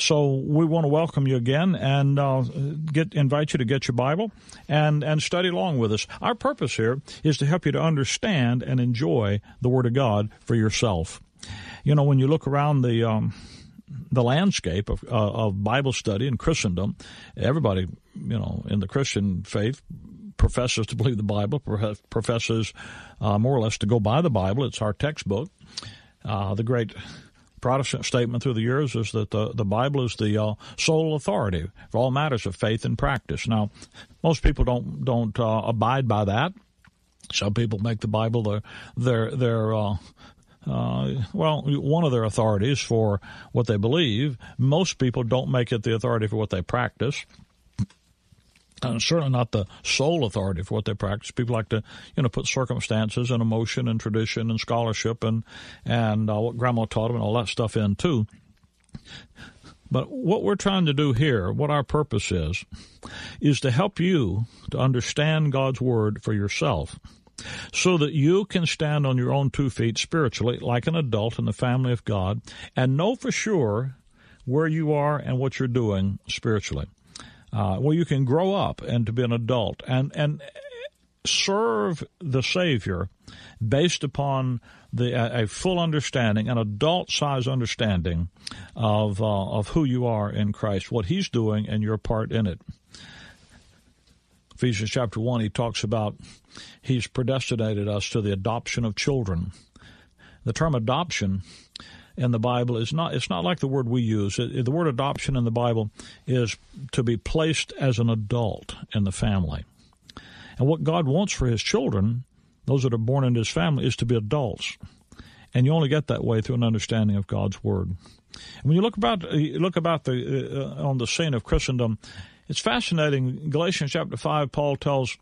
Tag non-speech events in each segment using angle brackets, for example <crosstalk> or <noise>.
So we want to welcome you again and uh, get invite you to get your Bible and and study along with us. Our purpose here is to help you to understand and enjoy the Word of God for yourself. You know, when you look around the um, the landscape of, uh, of Bible study in Christendom, everybody, you know, in the Christian faith professes to believe the Bible, professes uh, more or less to go by the Bible. It's our textbook. Uh, the great Protestant statement through the years is that the, the Bible is the uh, sole authority for all matters of faith and practice. Now, most people don't don't uh, abide by that. Some people make the Bible their their their uh, uh, well, one of their authorities for what they believe. Most people don't make it the authority for what they practice and certainly not the sole authority for what they practice. People like to, you know, put circumstances and emotion and tradition and scholarship and and uh, what grandma taught them and all that stuff in too. But what we're trying to do here, what our purpose is, is to help you to understand God's word for yourself so that you can stand on your own two feet spiritually like an adult in the family of God and know for sure where you are and what you're doing spiritually uh, you can grow up and to be an adult and and serve the Savior based upon the a, a full understanding, an adult size understanding of uh, of who you are in Christ, what He's doing, and your part in it. Ephesians chapter one, he talks about He's predestinated us to the adoption of children. The term adoption in the Bible is not it's not like the word we use. It, the word adoption in the Bible is to be placed as an adult in the family. And what God wants for his children, those that are born into his family, is to be adults. And you only get that way through an understanding of God's word. When you look about you look about the uh, on the scene of Christendom, it's fascinating. Galatians chapter five, Paul tells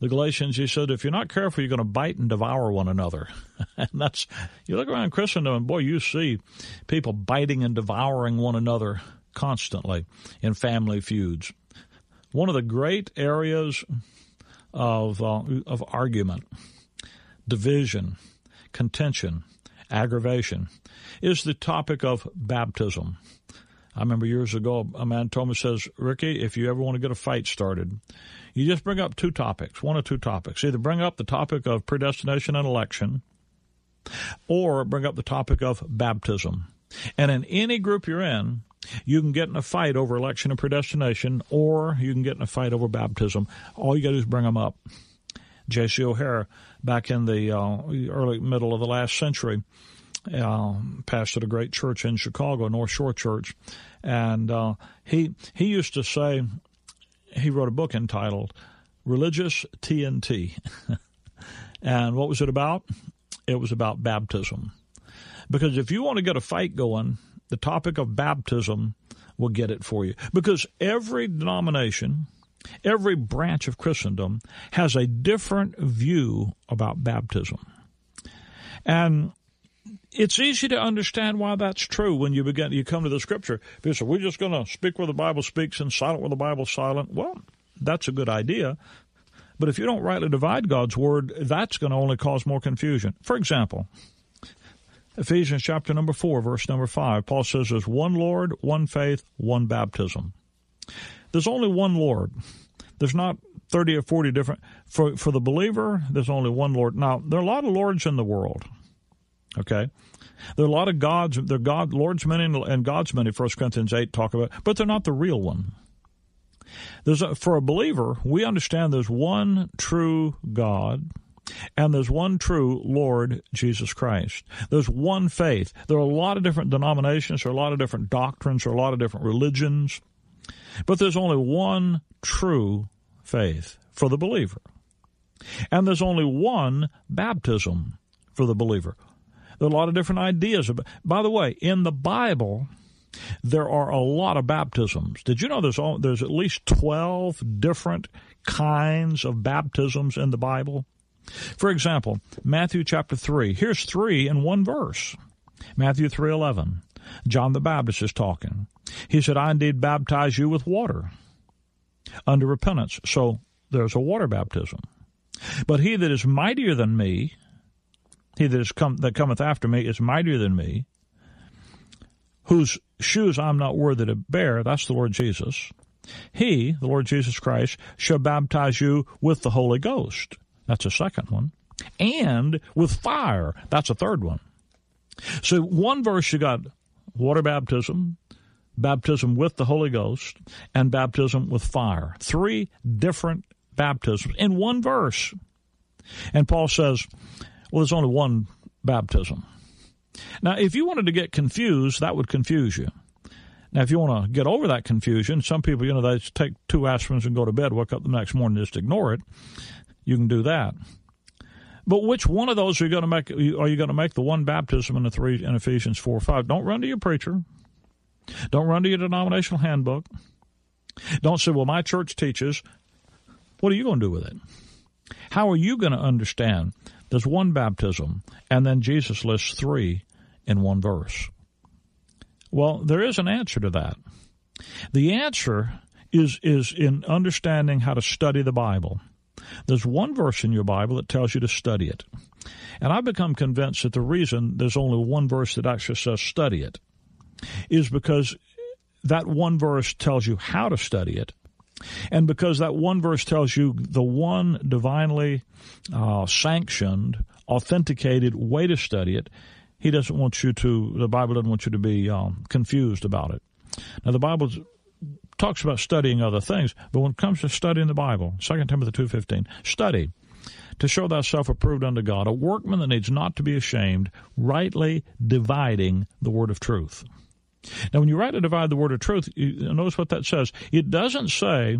the Galatians, he said, if you're not careful, you're going to bite and devour one another. <laughs> and that's, you look around Christendom and boy, you see people biting and devouring one another constantly in family feuds. One of the great areas of, uh, of argument, division, contention, aggravation is the topic of baptism. I remember years ago, a man told me, says, Ricky, if you ever want to get a fight started, you just bring up two topics, one or two topics. Either bring up the topic of predestination and election, or bring up the topic of baptism. And in any group you're in, you can get in a fight over election and predestination, or you can get in a fight over baptism. All you got to do is bring them up. J.C. O'Hair, back in the uh, early middle of the last century, uh, pastored a great church in Chicago, North Shore Church, and uh, he he used to say he wrote a book entitled Religious TNT. <laughs> and what was it about? It was about baptism. Because if you want to get a fight going, the topic of baptism will get it for you. Because every denomination, every branch of Christendom has a different view about baptism. And it's easy to understand why that's true when you begin you come to the scripture. People say, We're just gonna speak where the Bible speaks and silent where the Bible's silent. Well, that's a good idea. But if you don't rightly divide God's word, that's going to only cause more confusion. For example, Ephesians chapter number 4, verse number 5, Paul says there's one Lord, one faith, one baptism. There's only one Lord. There's not 30 or 40 different. For, for the believer, there's only one Lord. Now, there are a lot of Lords in the world. Okay? There are a lot of gods, they're God, Lord's many and God's many, 1 Corinthians 8 talk about, but they're not the real one. There's a, for a believer, we understand there's one true God and there's one true Lord Jesus Christ. There's one faith. There are a lot of different denominations, there are a lot of different doctrines, there are a lot of different religions, but there's only one true faith for the believer. And there's only one baptism for the believer. There are a lot of different ideas. About, by the way, in the Bible, there are a lot of baptisms. Did you know there's all, there's at least 12 different kinds of baptisms in the Bible? For example, Matthew chapter 3. Here's 3 in one verse. Matthew 3:11. John the Baptist is talking. He said, "I indeed baptize you with water under repentance." So there's a water baptism. But he that is mightier than me, he that is come that cometh after me is mightier than me, whose shoes I'm not worthy to bear, that's the Lord Jesus. He, the Lord Jesus Christ, shall baptize you with the Holy Ghost. That's a second one. And with fire. That's a third one. So one verse you got water baptism, baptism with the Holy Ghost, and baptism with fire. Three different baptisms in one verse. And Paul says, well, there's only one baptism. Now, if you wanted to get confused, that would confuse you. Now, if you want to get over that confusion, some people, you know, they take two aspirins and go to bed, wake up the next morning, and just ignore it. You can do that. But which one of those are you going to make? Are you going to make the one baptism in the three in Ephesians four five? Don't run to your preacher. Don't run to your denominational handbook. Don't say, "Well, my church teaches." What are you going to do with it? How are you going to understand there's one baptism, and then Jesus lists three in one verse. Well, there is an answer to that. The answer is is in understanding how to study the Bible. There's one verse in your Bible that tells you to study it. And I've become convinced that the reason there's only one verse that actually says study it is because that one verse tells you how to study it and because that one verse tells you the one divinely uh, sanctioned, authenticated way to study it, he doesn't want you to, the Bible doesn't want you to be um, confused about it. Now, the Bible talks about studying other things, but when it comes to studying the Bible, 2 Timothy 2.15, study to show thyself approved unto God, a workman that needs not to be ashamed, rightly dividing the word of truth. Now, when you write to divide the word of truth, you notice what that says. It doesn't say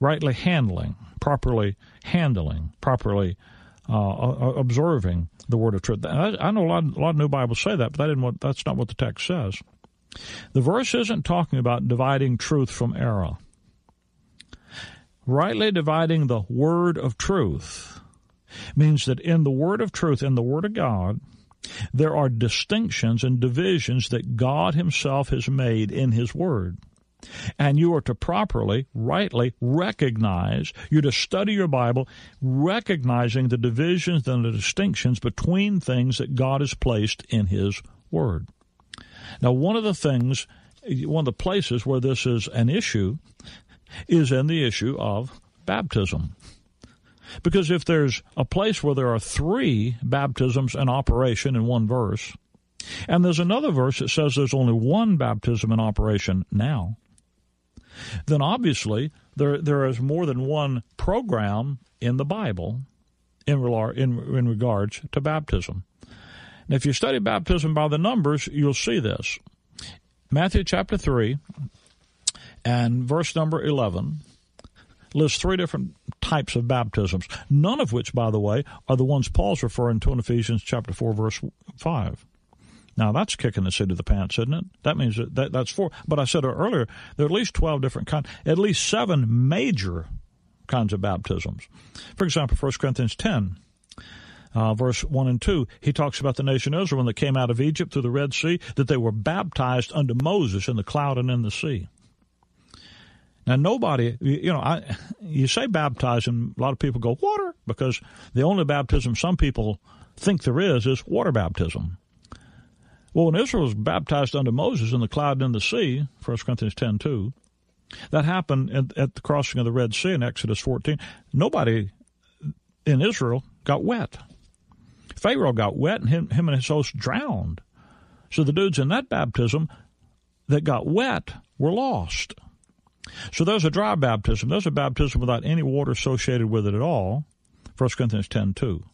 rightly handling, properly handling, properly uh, observing the word of truth. I, know a lot, a lot of new Bibles say that, but that what, that's not what the text says. The verse isn't talking about dividing truth from error. Rightly dividing the word of truth means that in the word of truth, in the word of God, there are distinctions and divisions that God Himself has made in His Word. And you are to properly, rightly recognize, you're to study your Bible, recognizing the divisions and the distinctions between things that God has placed in His Word. Now, one of the things, one of the places where this is an issue is in the issue of baptism. Because if there's a place where there are three baptisms in operation in one verse, and there's another verse that says there's only one baptism in operation now, then obviously there there is more than one program in the Bible in, in, in regards to baptism. And if you study baptism by the numbers, you'll see this. Matthew chapter 3 and verse number 11 lists three different types of baptisms, none of which, by the way, are the ones Paul's referring to in Ephesians chapter 4, verse 5. Now that's kicking the seat of the pants, isn't it? That means that, that that's four. But I said earlier there are at least twelve different kinds, at least seven major kinds of baptisms. For example, 1 Corinthians ten. Uh, verse 1 and 2, he talks about the nation Israel when they came out of Egypt through the Red Sea, that they were baptized unto Moses in the cloud and in the sea. Now, nobody, you know, I, <laughs> you say baptizing, a lot of people go, water, because the only baptism some people think there is is water baptism. Well, when Israel was baptized under Moses in the cloud and in the sea, 1 Corinthians 10 2, that happened at, at the crossing of the Red Sea in Exodus 14. Nobody in Israel got wet. Pharaoh got wet, and him, him and his host drowned. So the dudes in that baptism that got wet were lost. So there's a dry baptism. There's a baptism without any water associated with it at all. 1 Corinthians 10 2.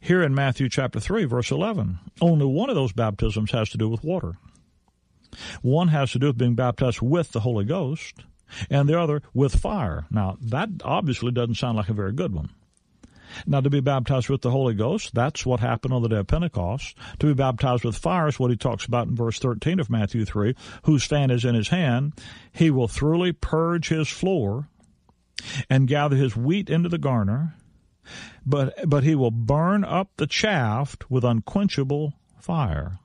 Here in Matthew chapter 3, verse 11, only one of those baptisms has to do with water. One has to do with being baptized with the Holy Ghost, and the other with fire. Now, that obviously doesn't sound like a very good one. Now, to be baptized with the Holy Ghost, that's what happened on the day of Pentecost. To be baptized with fire is what he talks about in verse 13 of Matthew 3, whose fan is in his hand. He will thoroughly purge his floor and gather his wheat into the garner, but, but he will burn up the chaff with unquenchable fire.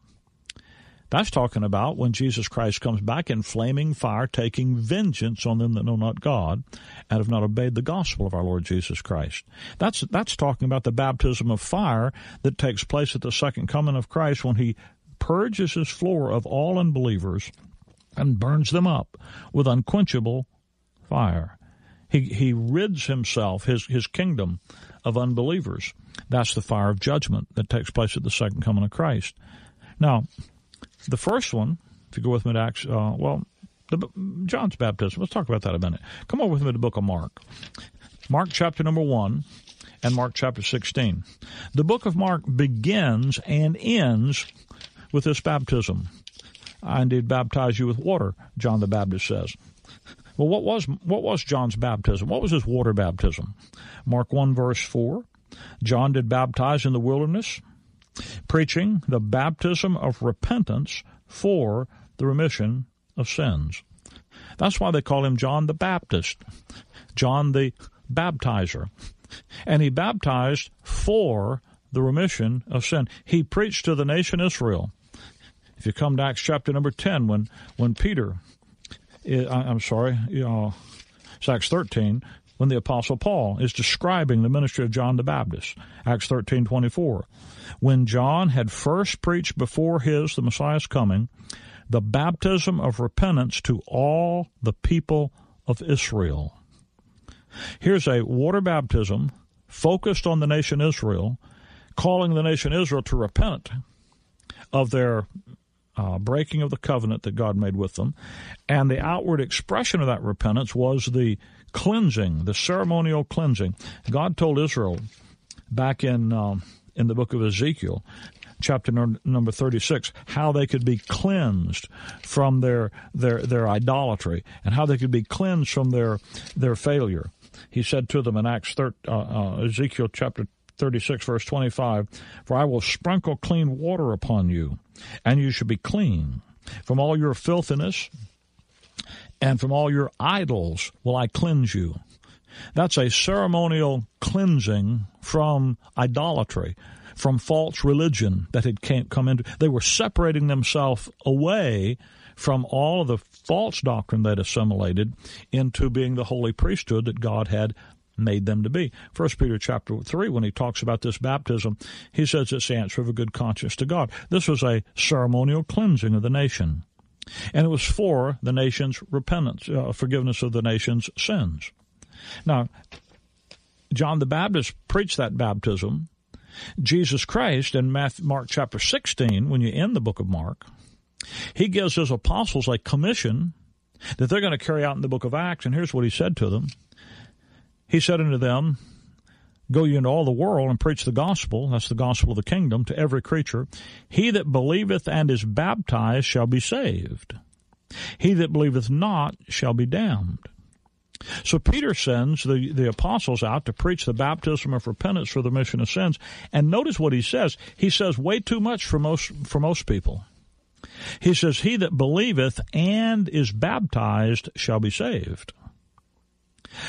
That's talking about when Jesus Christ comes back in flaming fire, taking vengeance on them that know not God and have not obeyed the gospel of our Lord Jesus Christ. That's that's talking about the baptism of fire that takes place at the second coming of Christ when he purges his floor of all unbelievers and burns them up with unquenchable fire. He he rids himself, his his kingdom of unbelievers. That's the fire of judgment that takes place at the second coming of Christ. Now, the first one, if you go with me to Acts, uh, well, the, John's baptism. Let's talk about that a minute. Come on with me to the book of Mark. Mark chapter number 1 and Mark chapter 16. The book of Mark begins and ends with this baptism. I indeed baptize you with water, John the Baptist says. Well, what was what was John's baptism? What was his water baptism? Mark 1 verse 4. John did baptize in the wilderness preaching the baptism of repentance for the remission of sins. That's why they call him John the Baptist, John the baptizer. And he baptized for the remission of sin. He preached to the nation Israel. If you come to Acts chapter number 10, when, when Peter, eh, I'm sorry, you know, it's Acts 13, when the apostle Paul is describing the ministry of John the Baptist. Acts 13:24. When John had first preached before his the Messiah's coming, the baptism of repentance to all the people of Israel. Here's a water baptism focused on the nation Israel, calling the nation Israel to repent of their uh, breaking of the covenant that God made with them. And the outward expression of that repentance was the cleansing, the ceremonial cleansing. God told Israel back in um, in the book of Ezekiel, chapter number 36 how they could be cleansed from their their their idolatry and how they could be cleansed from their their failure he said to them in acts 3, uh, uh, ezekiel chapter 36 verse 25 for i will sprinkle clean water upon you and you shall be clean from all your filthiness and from all your idols will I cleanse you. That's a ceremonial cleansing from idolatry, from false religion that had come into. They were separating themselves away from all of the false doctrine they'd assimilated into being the holy priesthood that God had made them to be. First Peter chapter three, when he talks about this baptism, he says it's the answer of a good conscience to God. This was a ceremonial cleansing of the nation and it was for the nation's repentance, uh, forgiveness of the nation's sins. Now, John the Baptist preached that baptism. Jesus Christ in Mark chapter 16, when you end the book of Mark, he gives his apostles a commission that they're going to carry out in the book of Acts. And here's what he said to them He said unto them, Go ye into all the world and preach the gospel, that's the gospel of the kingdom, to every creature. He that believeth and is baptized shall be saved. He that believeth not shall be damned. So Peter sends the, the apostles out to preach the baptism of repentance for the remission of sins. And notice what he says. He says way too much for most for most people. He says, He that believeth and is baptized shall be saved.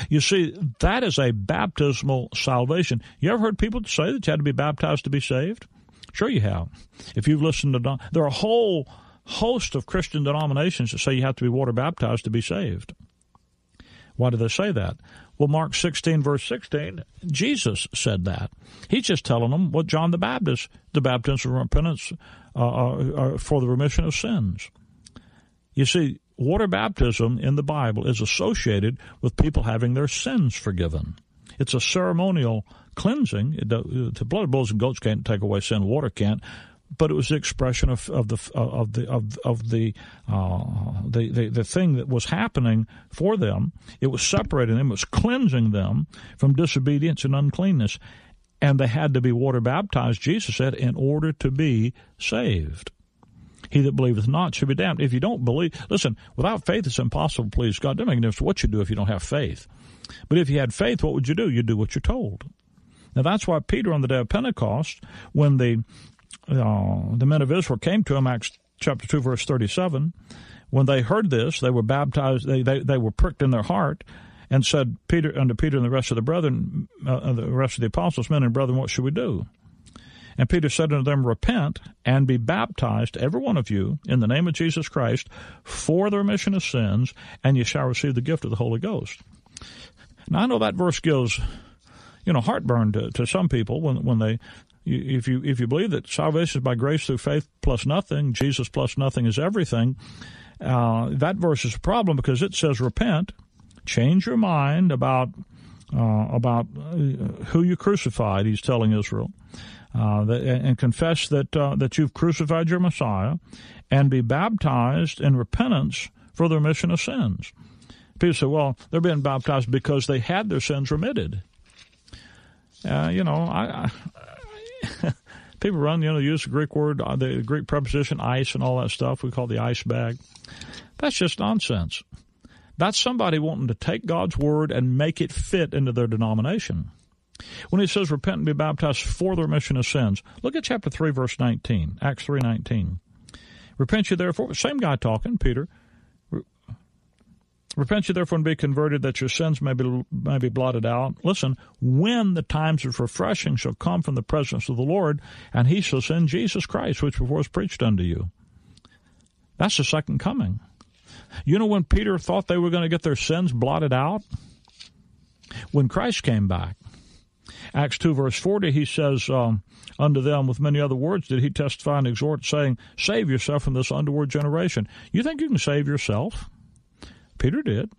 You see, that is a baptismal salvation. You ever heard people say that you had to be baptized to be saved? Sure, you have. If you've listened to, there are a whole host of Christian denominations that say you have to be water baptized to be saved. Why do they say that? Well, Mark 16, verse 16, Jesus said that. He's just telling them what John the Baptist, the baptism of repentance uh, uh, uh, for the remission of sins. You see, water baptism in the Bible is associated with people having their sins forgiven. It's a ceremonial cleansing. It, the blood of bulls and goats can't take away sin. Water can't. But it was the expression of, of the of the of, of the, uh, the, the the thing that was happening for them. It was separating them. It was cleansing them from disobedience and uncleanness, and they had to be water baptized. Jesus said, in order to be saved. He that believeth not shall be damned. If you don't believe, listen, without faith it's impossible to please God. It doesn't make a difference what you do if you don't have faith. But if you had faith, what would you do? You'd do what you're told. Now that's why Peter on the day of Pentecost, when the uh, the men of Israel came to him, Acts chapter two verse thirty seven, when they heard this, they were baptized. They they, they were pricked in their heart, and said Peter unto Peter and the rest of the brethren, uh, the rest of the apostles, men and brethren, what should we do? And Peter said unto them, Repent and be baptized, every one of you, in the name of Jesus Christ, for the remission of sins, and ye shall receive the gift of the Holy Ghost. Now I know that verse gives, you know, heartburn to, to some people when when they if you if you believe that salvation is by grace through faith plus nothing, Jesus plus nothing is everything, uh, that verse is a problem because it says repent, change your mind about uh, about uh, who you crucified. He's telling Israel, uh, and confess that uh, that you've crucified your Messiah, and be baptized in repentance for the remission of sins. People say, well, they're being baptized because they had their sins remitted. Uh, you know, I, I <laughs> people run, you know, use the Greek word, uh, the Greek preposition eis and all that stuff. We call the ice bag. That's just nonsense. That's somebody wanting to take God's word and make it fit into their denomination. When he says repent and be baptized for the remission of sins, look at chapter 3 verse 19, Acts 3:19. Repent you therefore, same guy talking, Peter. Repent you therefore and be converted that your sins may be, may be blotted out. Listen, when the times of refreshing shall come from the presence of the Lord, and he shall send Jesus Christ, which before was preached unto you. That's the second coming. You know when Peter thought they were going to get their sins blotted out? When Christ came back. Acts 2 verse 40, he says, um, unto them with many other words did he testify and exhort, saying, Save yourself from this underworld generation. You think you can save yourself? Peter did.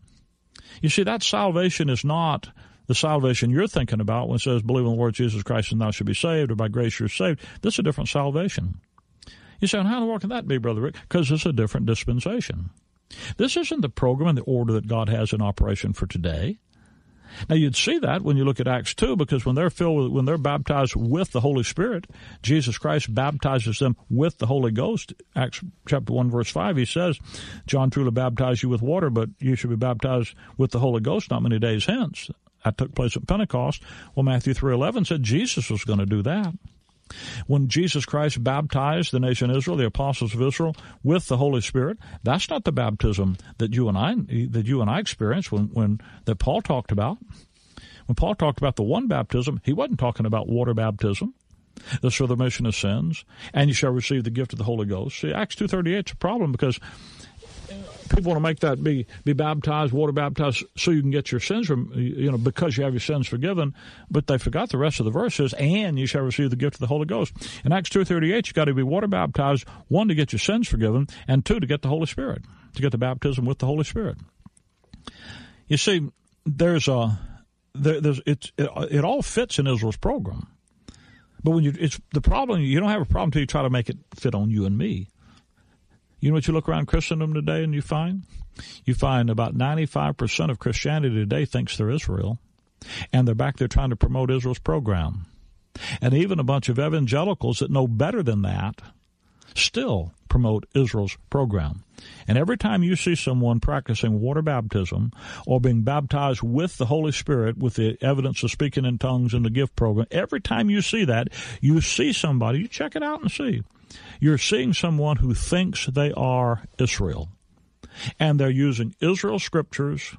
You see, that salvation is not the salvation you're thinking about when it says, Believe in the Lord Jesus Christ and thou shalt be saved, or by grace you're saved. This is a different salvation. You say, how in the world can that be, Brother Rick? Because it's a different dispensation. This isn't the program and the order that God has in operation for today. Now you'd see that when you look at Acts 2 because when they're filled with, when they're baptized with the Holy Spirit, Jesus Christ baptizes them with the Holy Ghost. Acts chapter 1 verse 5 he says, John truly baptized you with water, but you should be baptized with the Holy Ghost not many days hence. That took place at Pentecost. Well, Matthew 3:11 said Jesus was going to do that. When Jesus Christ baptized the nation Israel, the apostles of Israel, with the Holy Spirit, that's not the baptism that you and I that you and I experienced when, when that Paul talked about. When Paul talked about the one baptism, he wasn't talking about water baptism. This for the remission of sins, and you shall receive the gift of the Holy Ghost. See, Acts two thirty eight is a problem because people want to make that be be baptized, water baptized, so you can get your sins, from, you know, because you have your sins forgiven. But they forgot the rest of the verses, and you shall receive the gift of the Holy Ghost. In Acts two thirty eight, you got to be water baptized, one to get your sins forgiven, and two to get the Holy Spirit, to get the baptism with the Holy Spirit. You see, there's a there, there's it, it it all fits in Israel's program. But when you, it's the problem, you don't have a problem until you try to make it fit on you and me. You know what you look around Christendom today and you find? You find about 95% of Christianity today thinks they're Israel, and they're back there trying to promote Israel's program. And even a bunch of evangelicals that know better than that still promote Israel's program. And every time you see someone practicing water baptism or being baptized with the Holy Spirit with the evidence of speaking in tongues in the gift program, every time you see that, you see somebody, you check it out and see. You're seeing someone who thinks they are Israel. And they're using Israel scriptures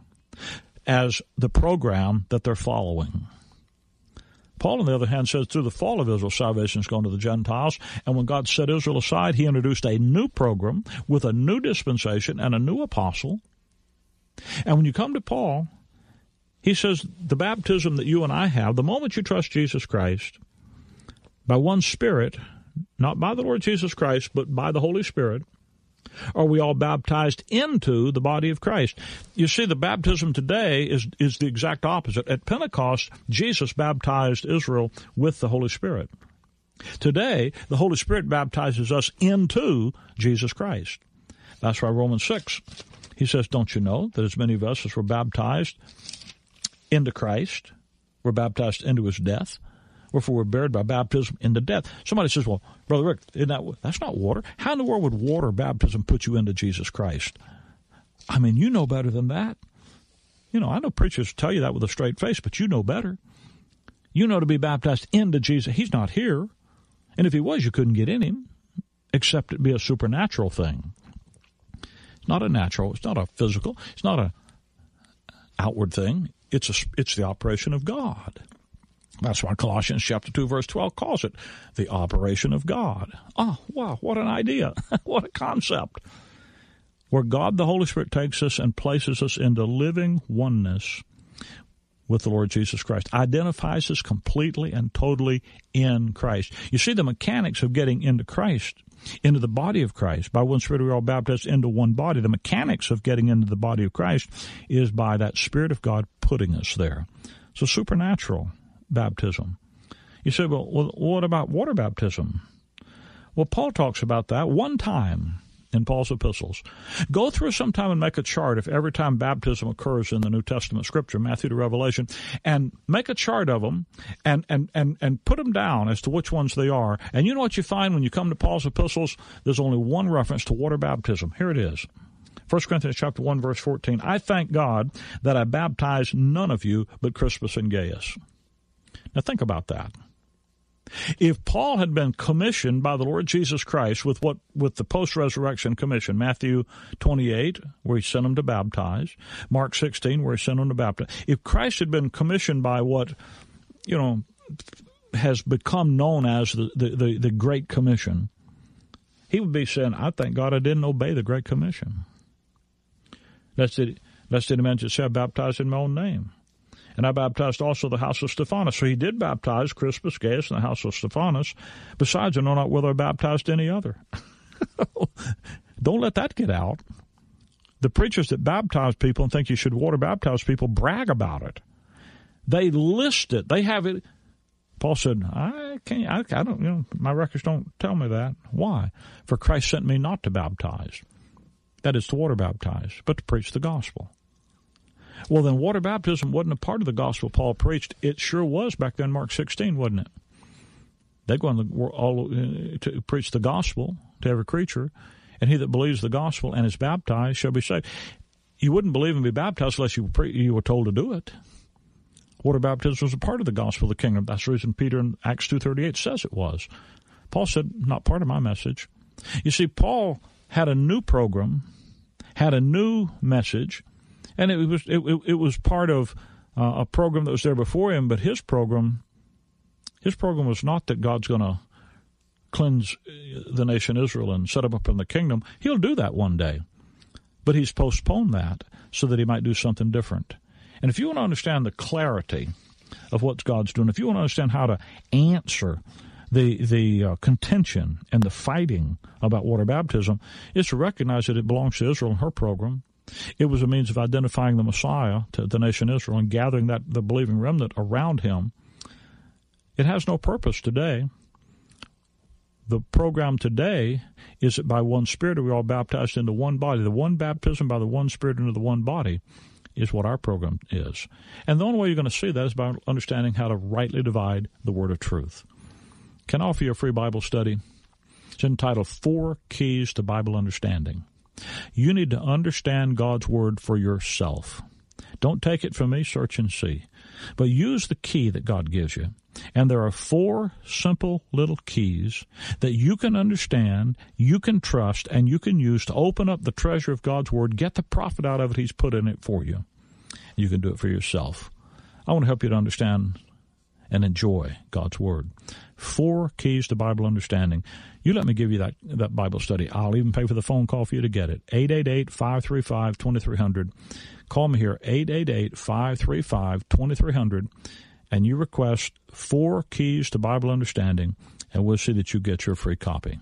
as the program that they're following. Paul, on the other hand, says through the fall of Israel, salvation is going to the Gentiles. And when God set Israel aside, he introduced a new program with a new dispensation and a new apostle. And when you come to Paul, he says the baptism that you and I have, the moment you trust Jesus Christ, by one Spirit, not by the Lord Jesus Christ, but by the Holy Spirit, are we all baptized into the body of Christ? You see, the baptism today is, is the exact opposite. At Pentecost, Jesus baptized Israel with the Holy Spirit. Today, the Holy Spirit baptizes us into Jesus Christ. That's why Romans 6, he says, Don't you know that as many of us as were baptized into Christ, were baptized into his death? Wherefore we're buried by baptism into death. Somebody says, Well, Brother Rick, that, that's not water. How in the world would water baptism put you into Jesus Christ? I mean, you know better than that. You know, I know preachers tell you that with a straight face, but you know better. You know to be baptized into Jesus. He's not here. And if he was, you couldn't get in him, except it be a supernatural thing. It's not a natural, it's not a physical, it's not a outward thing. It's a, it's the operation of God. That's why Colossians chapter 2 verse 12 calls it the operation of God. Oh, wow, what an idea. <laughs> what a concept. Where God the Holy Spirit takes us and places us into living oneness with the Lord Jesus Christ, identifies us completely and totally in Christ. You see the mechanics of getting into Christ, into the body of Christ. By one Spirit we are all baptized into one body. The mechanics of getting into the body of Christ is by that Spirit of God putting us there. So supernatural baptism. You say, well, what about water baptism? Well, Paul talks about that one time in Paul's epistles. Go through sometime and make a chart if every time baptism occurs in the New Testament scripture, Matthew to Revelation, and make a chart of them and, and, and, and put them down as to which ones they are. And you know what you find when you come to Paul's epistles? There's only one reference to water baptism. Here it is. 1 Corinthians chapter 1 verse 14. I thank God that I baptized none of you but Crispus and Gaius. Now think about that. If Paul had been commissioned by the Lord Jesus Christ with what with the post-resurrection commission, Matthew 28, where he sent him to baptize, Mark 16, where he sent him to baptize. If Christ had been commissioned by what, you know, has become known as the, the, the, the Great Commission, he would be saying, I thank God I didn't obey the Great Commission. Lest it, lest it meant to say, I baptized in my own name and I baptized also the house of Stephanas. So he did baptize Crispus, Gaius, and the house of Stephanas. Besides, I know not whether I baptized any other. <laughs> Don't let that get out. The preachers that baptize people and think you should water baptize people brag about it. They list it. They have it. Paul said, I can't, I, I don't, you know, my records don't tell me that. Why? For Christ sent me not to baptize. That is to water baptize, but to preach the gospel. Well, then water baptism wasn't a part of the gospel Paul preached. It sure was back then, Mark 16, wasn't it? They go on the, all, uh, to preach the gospel to every creature, and he that believes the gospel and is baptized shall be saved. You wouldn't believe and be baptized unless you, pre- you were told to do it. Water baptism was a part of the gospel of the kingdom. That's the reason Peter in Acts 2.38 says it was. Paul said, not part of my message. You see, Paul had a new program, had a new message, and it was it, it, it was part of uh, a program that was there before him. But his program, his program was not that God's going to cleanse uh, the nation Israel and set up up in the kingdom. He'll do that one day, but he's postponed that so that he might do something different. And if you want to understand the clarity of what God's doing, if you want to understand how to answer the the uh, contention and the fighting about water baptism, is to recognize that it belongs to Israel and her program, it was a means of identifying the Messiah to the nation Israel and gathering that the believing remnant around him. It has no purpose today. The program today is that by one Spirit we are all baptized into one body. The one baptism by the one Spirit into the one body is what our program is. And the only way you're going to see that is by understanding how to rightly divide the word of truth. Can I offer you a free Bible study? It's entitled Four Keys to Bible Understanding. You need to understand God's Word for yourself. Don't take it from me, search and see. But use the key that God gives you. And there are four simple little keys that you can understand, you can trust, and you can use to open up the treasure of God's Word, get the profit out of it He's put in it for you. You can do it for yourself. I want to help you to understand and enjoy God's Word. Four keys to Bible understanding. You let me give you that, that Bible study. I'll even pay for the phone call for you to get it. 888 535 2300. Call me here, 888 535 2300, and you request four keys to Bible understanding, and we'll see that you get your free copy.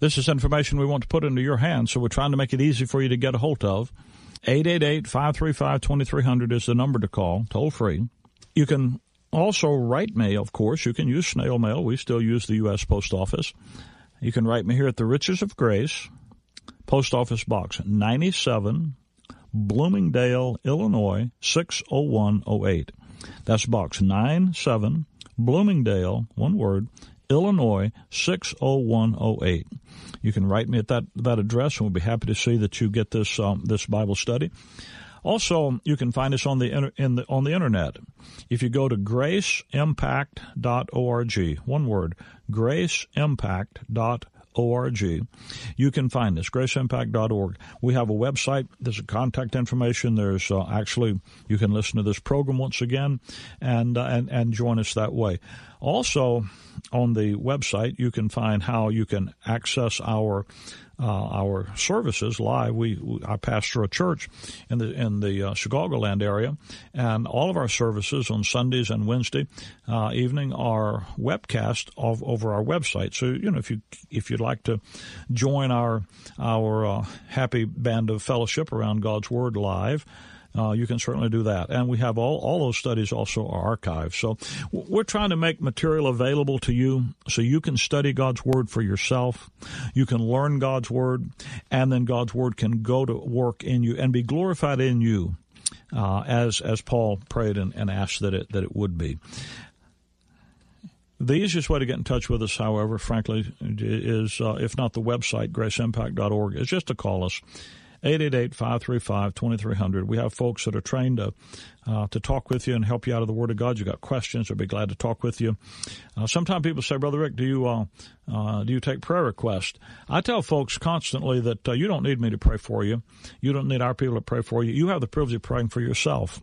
This is information we want to put into your hands, so we're trying to make it easy for you to get a hold of. 888 535 2300 is the number to call, toll free. You can also, write me, of course. You can use snail mail. We still use the U.S. Post Office. You can write me here at the Riches of Grace, Post Office Box 97, Bloomingdale, Illinois 60108. That's Box 97, Bloomingdale, one word, Illinois 60108. You can write me at that, that address, and we'll be happy to see that you get this um, this Bible study. Also, you can find us on the, in the on the internet. If you go to graceimpact.org, one word, graceimpact.org org. You can find us, graceimpact.org. We have a website. There's a contact information. There's uh, actually, you can listen to this program once again and, uh, and, and join us that way. Also, on the website, you can find how you can access our uh, our services live. We, we, I pastor a church in the in the uh, Chicagoland area, and all of our services on Sundays and Wednesday uh, evening are webcast of, over our website. So you know if you if you'd like to join our our uh, happy band of fellowship around God's Word live uh, you can certainly do that. And we have all, all those studies also are archived. So we're trying to make material available to you so you can study God's Word for yourself. You can learn God's Word, and then God's Word can go to work in you and be glorified in you. Uh, as as Paul prayed and, and asked that it that it would be. The easiest way to get in touch with us, however, frankly, is uh, if not the website, graceimpact.org, is just to call us 888-535-2300. We have folks that are trained to uh, to talk with you and help you out of the Word of God. You got questions? They'll be glad to talk with you. Uh, sometimes people say, Brother Rick, do you uh, uh do you take prayer requests? I tell folks constantly that uh, you don't need me to pray for you. You don't need our people to pray for you. You have the privilege of praying for yourself.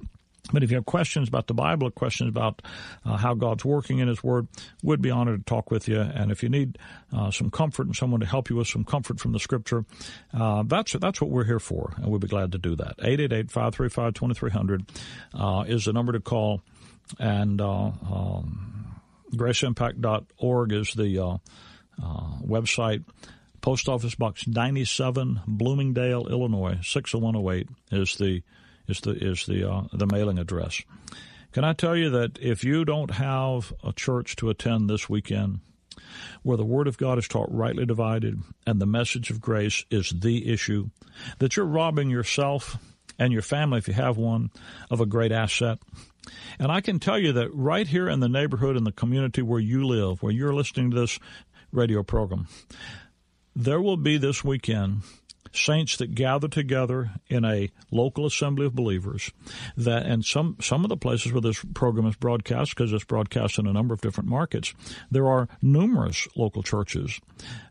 But if you have questions about the Bible, questions about uh, how God's working in His Word, we'd be honored to talk with you. And if you need uh, some comfort and someone to help you with some comfort from the Scripture, uh, that's that's what we're here for, and we'd be glad to do that. 888-535-2300 uh, is the number to call, and uh, um, graceimpact.org is the uh, website. Post Office Box 97, Bloomingdale, Illinois 60108 is the is the is the uh, the mailing address. Can I tell you that if you don't have a church to attend this weekend where the Word of God is taught rightly divided and the message of grace is the issue, that you're robbing yourself and your family, if you have one, of a great asset. And I can tell you that right here in the neighborhood, in the community where you live, where you're listening to this radio program, there will be this weekend saints that gather together in a local assembly of believers. That and some some of the places where this program is broadcast, because it's broadcast in a number of different markets, there are numerous local churches,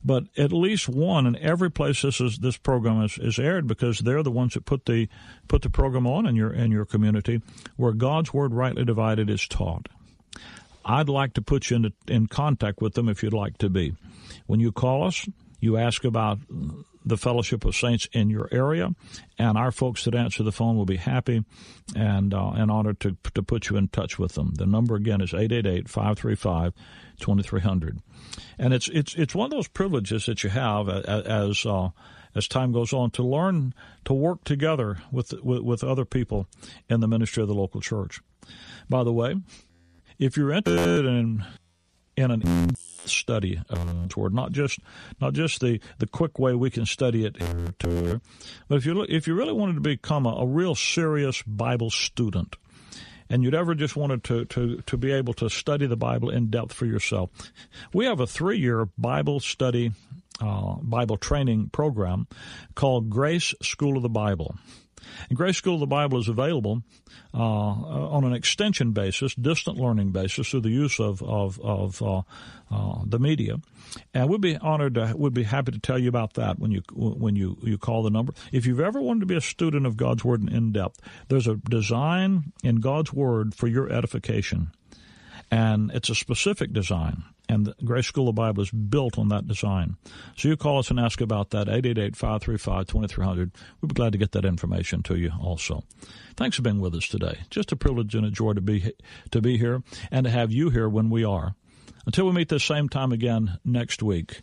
but at least one in every place this is this program is, is aired because they're the ones that put the put the program on in your in your community where God's word rightly divided is taught. I'd like to put you in, in contact with them if you'd like to be. When you call us, you ask about the Fellowship of Saints in your area, and our folks that answer the phone will be happy and uh, and honored to to put you in touch with them. The number again is 888-535-2300. And it's it's it's one of those privileges that you have as uh, as time goes on to learn to work together with, with with other people in the ministry of the local church. By the way, if you're interested in in an study of word, not just not just the, the quick way we can study it, but if you if you really wanted to become a, a real serious Bible student, and you'd ever just wanted to, to, to be able to study the Bible in depth for yourself, we have a three year Bible study, uh, Bible training program called Grace School of the Bible. And Grace School of the Bible is available uh, on an extension basis, distant learning basis, through the use of of, of uh, uh, the media. And we'd be honored to, we'd be happy to tell you about that when you when you, you call the number. If you've ever wanted to be a student of God's Word in depth, there's a design in God's Word for your edification. And it's a specific design and the Grace School of Bible is built on that design. So you call us and ask about that, 888-535-2300. We'd be glad to get that information to you also. Thanks for being with us today. Just a privilege and a joy to be, to be here and to have you here when we are. Until we meet the same time again next week,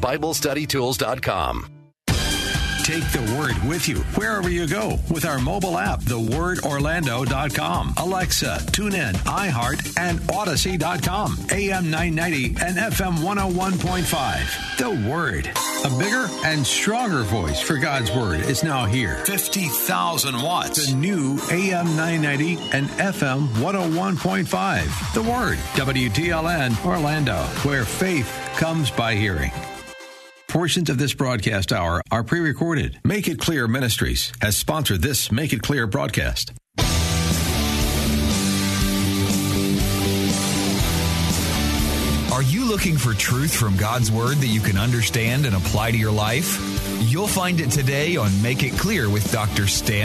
BibleStudyTools.com. Take the word with you wherever you go with our mobile app, thewordorlando.com, Alexa, tune in, iHeart, and Odyssey.com, AM 990 and FM 101.5. The Word. A bigger and stronger voice for God's Word is now here. 50,000 watts. The new AM 990 and FM 101.5. The Word. WTLN Orlando, where faith comes by hearing. Portions of this broadcast hour are pre recorded. Make It Clear Ministries has sponsored this Make It Clear broadcast. Are you looking for truth from God's Word that you can understand and apply to your life? You'll find it today on Make It Clear with Dr. Stan.